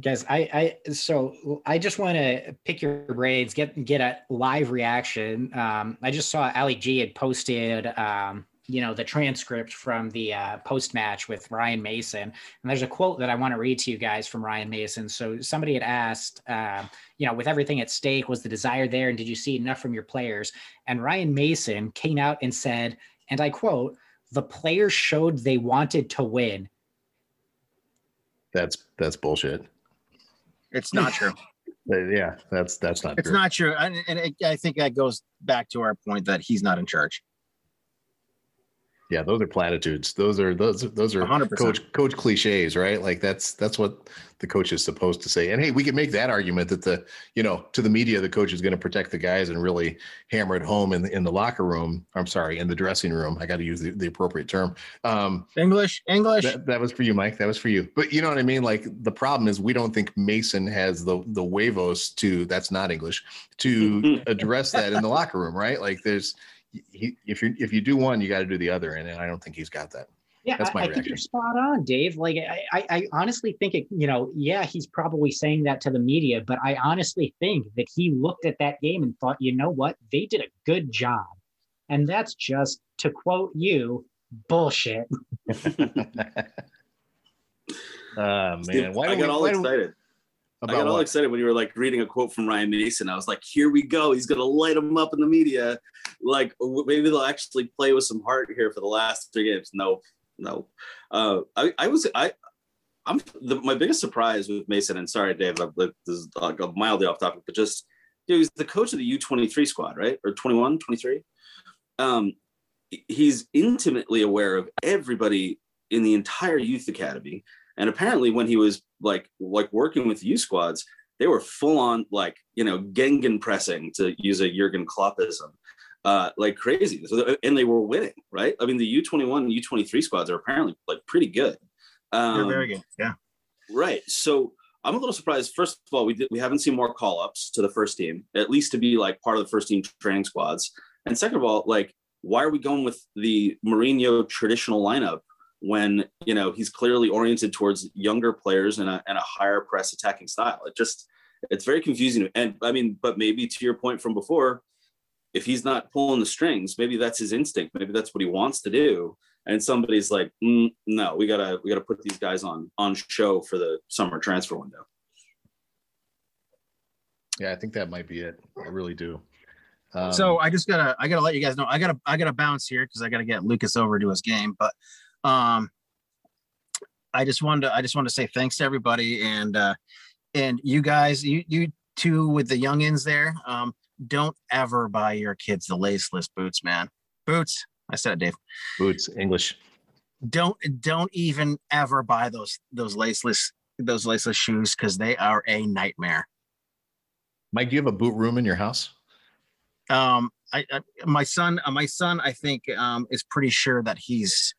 guys i i so i just want to pick your brains get get a live reaction um i just saw ali g had posted um you know the transcript from the uh, post match with ryan mason and there's a quote that i want to read to you guys from ryan mason so somebody had asked um you know with everything at stake was the desire there and did you see enough from your players and ryan mason came out and said and i quote the players showed they wanted to win That's that's bullshit. It's not true. Uh, yeah, that's that's not it's true. not true, and, and it, I think that goes back to our point that he's not in charge. Yeah, those are platitudes. Those are those those are 100%. coach coach cliches, right? Like that's that's what the coach is supposed to say. And hey, we can make that argument that the you know to the media, the coach is going to protect the guys and really hammer it home in the, in the locker room. I'm sorry, in the dressing room. I got to use the, the appropriate term. Um, English, English. that, that was for you, Mike. That was for you. But you know what I mean? Like the problem is we don't think Mason has the the huevos to that's not English to address that in the locker room, right? Like there's he, if you if you do one, you got to do the other, and, and I don't think he's got that. Yeah, That's I, my I think reaction. you're spot on, Dave. Like, I, I, I honestly think it. You know, yeah, he's probably saying that to the media, but I honestly think that he looked at that game and thought, you know what, they did a good job, and that's just to quote you, bullshit. Ah man, Steve, why I don't got we- all why don't- excited. I got all what? excited when you were like reading a quote from Ryan Mason. I was like, here we go. He's gonna light him up in the media. Like maybe they'll actually play with some heart here for the last three games. No, no. Uh, I, I was I I'm the, my biggest surprise with Mason. And sorry, Dave, I'm, this is like mildly off topic, but just you know, he's the coach of the U23 squad, right? Or 21, 23. Um, he's intimately aware of everybody in the entire youth academy. And apparently, when he was like like working with U squads, they were full on like you know Gegen pressing to use a Jurgen Kloppism, uh, like crazy. So, and they were winning, right? I mean, the U twenty one, and U twenty three squads are apparently like pretty good. Um, They're very good. Yeah. Right. So I'm a little surprised. First of all, we did, we haven't seen more call ups to the first team, at least to be like part of the first team training squads. And second of all, like, why are we going with the Mourinho traditional lineup when you know he's clearly oriented towards younger players and a, and a higher press attacking style? It just it's very confusing. And I mean, but maybe to your point from before, if he's not pulling the strings, maybe that's his instinct. Maybe that's what he wants to do and somebody's like, mm, no, we gotta we gotta put these guys on on show for the summer transfer window. Yeah, I think that might be it. I really do. Um, so I just gotta I gotta let you guys know I gotta I gotta bounce here because I gotta get Lucas over to his game. But um I just wanted to I just want to say thanks to everybody and uh and you guys you you two with the youngins there um don't ever buy your kids the laceless boots man boots I said it Dave boots, English. don't don't even ever buy those those laceless those laceless shoes because they are a nightmare Mike, do you have a boot room in your house? um I, I my son uh, my son I think um is pretty sure that he's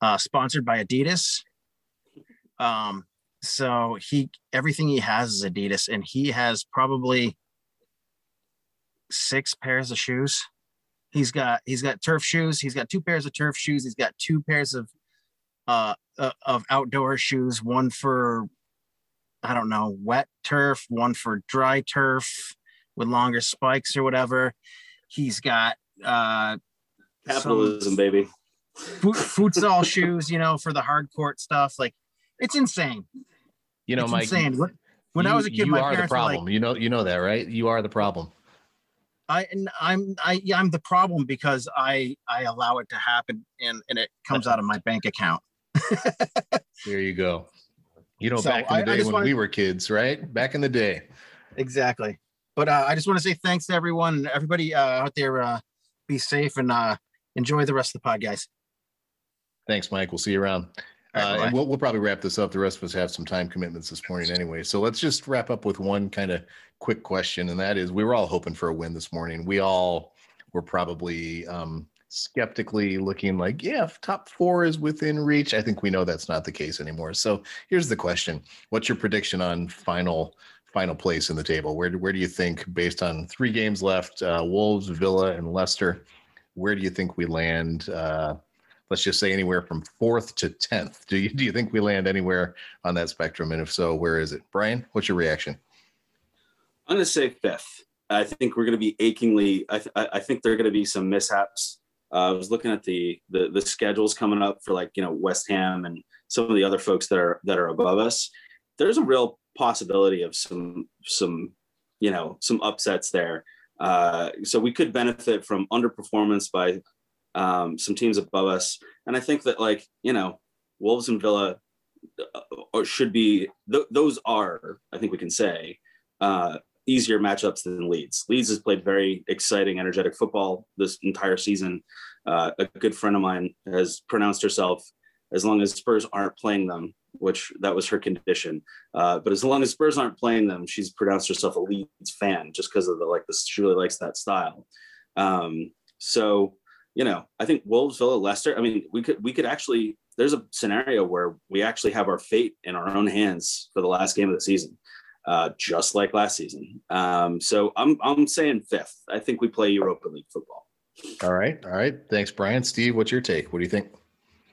uh sponsored by Adidas um so he everything he has is Adidas and he has probably six pairs of shoes he's got he's got turf shoes he's got two pairs of turf shoes he's got two pairs of uh, uh of outdoor shoes one for I don't know wet turf one for dry turf with longer spikes or whatever. He's got uh Capitalism, baby. Futsal shoes, you know, for the hard court stuff. Like it's insane. You know, it's Mike. insane. When, when I was a kid, you my are the parents were problem. like, you know, you know that, right? You are the problem. I I'm I yeah, I'm the problem because I I allow it to happen and and it comes out of my bank account. There you go. You know, So, back in I- the I day just when we were kids, right? Back in the day. Exactly. But uh, I just want to say thanks to everyone, everybody uh, out there. Uh, be safe and uh, enjoy the rest of the pod, guys. Thanks, Mike. We'll see you around. Right, Uh, and we'll, we'll probably wrap this up. The rest of us have some time commitments this morning anyway. So let's just wrap up with one kind of quick question. And that is we were all hoping for a win this morning. We all were probably um, skeptically looking like, yeah, if top four is within reach. I think we know that's not the case anymore. So here's the question What's your prediction on final? Final place in the table. Where do, where do you think, based on three games left, uh, Wolves, Villa, and Leicester, where do you think we land? Uh, let's just say anywhere from fourth to tenth. Do you do you think we land anywhere on that spectrum? And if so, where is it? Brian, what's your reaction? I'm going to say fifth. I think we're going to be achingly. I, th- I think there are going to be some mishaps. Uh, I was looking at the, the the schedules coming up for like you know West Ham and some of the other folks that are that are above us. There's a real possibility of some some you know some upsets there. Uh, so we could benefit from underperformance by um, some teams above us, and I think that like you know Wolves and Villa uh, or should be th- those are I think we can say uh, easier matchups than Leeds. Leeds has played very exciting, energetic football this entire season. Uh, a good friend of mine has pronounced herself as long as Spurs aren't playing them, which that was her condition. Uh, but as long as Spurs aren't playing them, she's pronounced herself a Leeds fan just because of the like this. She really likes that style. Um, so you know, I think Wolves, Villa, Leicester. I mean, we could we could actually. There's a scenario where we actually have our fate in our own hands for the last game of the season uh, just like last season. Um, so I'm I'm saying fifth. I think we play Europa League football. All right, all right. Thanks, Brian. Steve, what's your take? What do you think?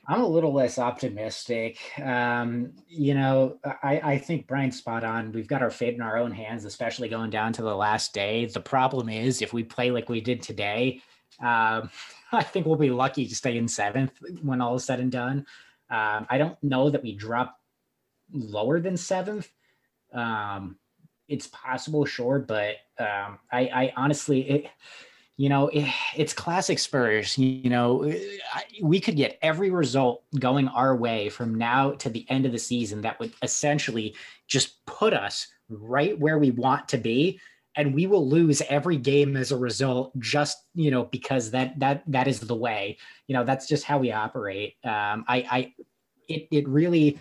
I'm a little less optimistic. Um, you know, I, I think Brian's spot on. We've got our fate in our own hands, especially going down to the last day. The problem is, if we play like we did today, um, I think we'll be lucky to stay in seventh when all is said and done. Um, I don't know that we drop lower than seventh. Um, it's possible, sure, but um, I, I honestly, it, you know, it, it's classic Spurs. You know, I, we could get every result going our way from now to the end of the season that would essentially just put us right where we want to be and we will lose every game as a result just you know because that that that is the way. You know that's just how we operate. Um i i it it really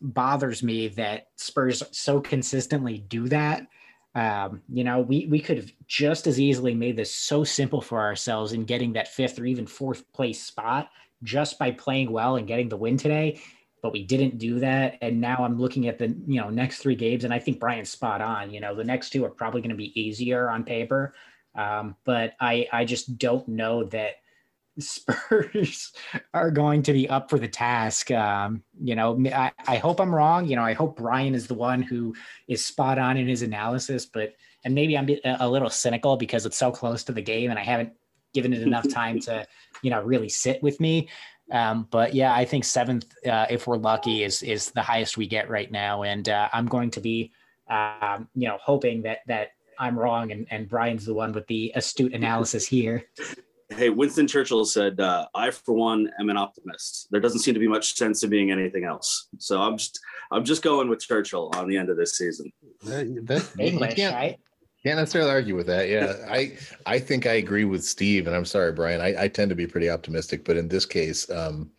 bothers me that spurs so consistently do that. Um, you know, we we could have just as easily made this so simple for ourselves in getting that fifth or even fourth place spot just by playing well and getting the win today. But we didn't do that. And now I'm looking at the, you know, next three games, and I think Brian's spot on. You know, the next two are probably going to be easier on paper. Um, but I I just don't know that Spurs are going to be up for the task. Um, you know, I, I hope I'm wrong. You know, I hope Brian is the one who is spot on in his analysis, but and maybe I'm a little cynical because it's so close to the game and I haven't given it enough time to, you know, really sit with me. Um, but yeah, I think seventh, uh, if we're lucky, is is the highest we get right now, and uh, I'm going to be, um, you know, hoping that that I'm wrong and, and Brian's the one with the astute analysis here. Hey, Winston Churchill said, uh, "I for one am an optimist. There doesn't seem to be much sense in being anything else." So I'm just, I'm just going with Churchill on the end of this season. That, that, you English, can't, right? Can't necessarily argue with that. Yeah, I I think I agree with Steve, and I'm sorry, Brian. I, I tend to be pretty optimistic, but in this case, um,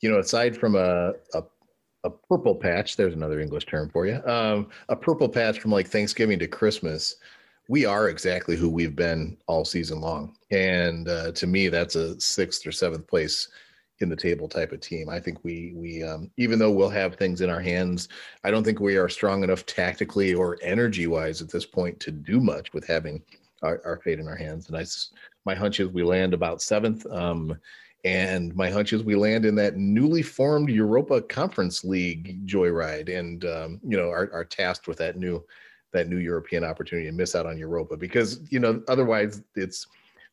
you know, aside from a, a a purple patch, there's another English term for you. Um, a purple patch from like Thanksgiving to Christmas. We are exactly who we've been all season long, and uh, to me, that's a sixth or seventh place in the table type of team. I think we we um, even though we'll have things in our hands, I don't think we are strong enough tactically or energy wise at this point to do much with having our, our fate in our hands. And I, my hunch is we land about seventh. Um, and my hunch is we land in that newly formed Europa Conference League joyride, and um, you know are, are tasked with that new that new European opportunity and miss out on Europa because you know otherwise it's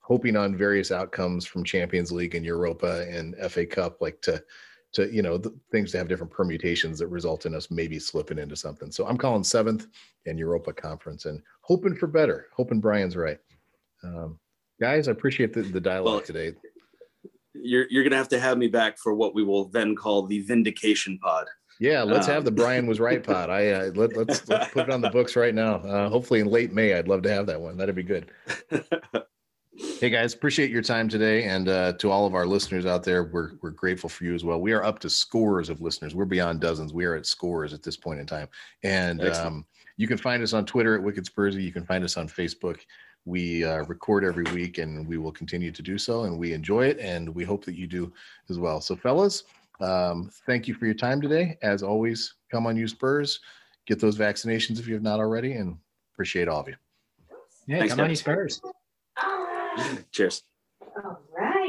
hoping on various outcomes from Champions League and Europa and FA Cup, like to to you know the, things to have different permutations that result in us maybe slipping into something. So I'm calling seventh and Europa Conference and hoping for better. Hoping Brian's right. Um, guys, I appreciate the, the dialogue Well, today. You're you're gonna have to have me back for what we will then call the vindication pod. Yeah, let's Um, have the Brian was right pod. I uh, let, let's let's put it on the books right now. Uh, hopefully in late May, I'd love to have that one. That'd be good. Hey guys, appreciate your time today, and uh, to all of our listeners out there, we're we're grateful for you as well. We are up to scores of listeners. We're beyond dozens. We are at scores at this point in time, and um, you can find us on Twitter at Wicked Spursy. You can find us on Facebook. We uh, record every week, and we will continue to do so. And we enjoy it, and we hope that you do as well. So, fellas, um, thank you for your time today. As always, come on, you Spurs. Get those vaccinations if you have not already, and appreciate all of you. Yeah, Thanks, come on, you Spurs. Cheers. Oh.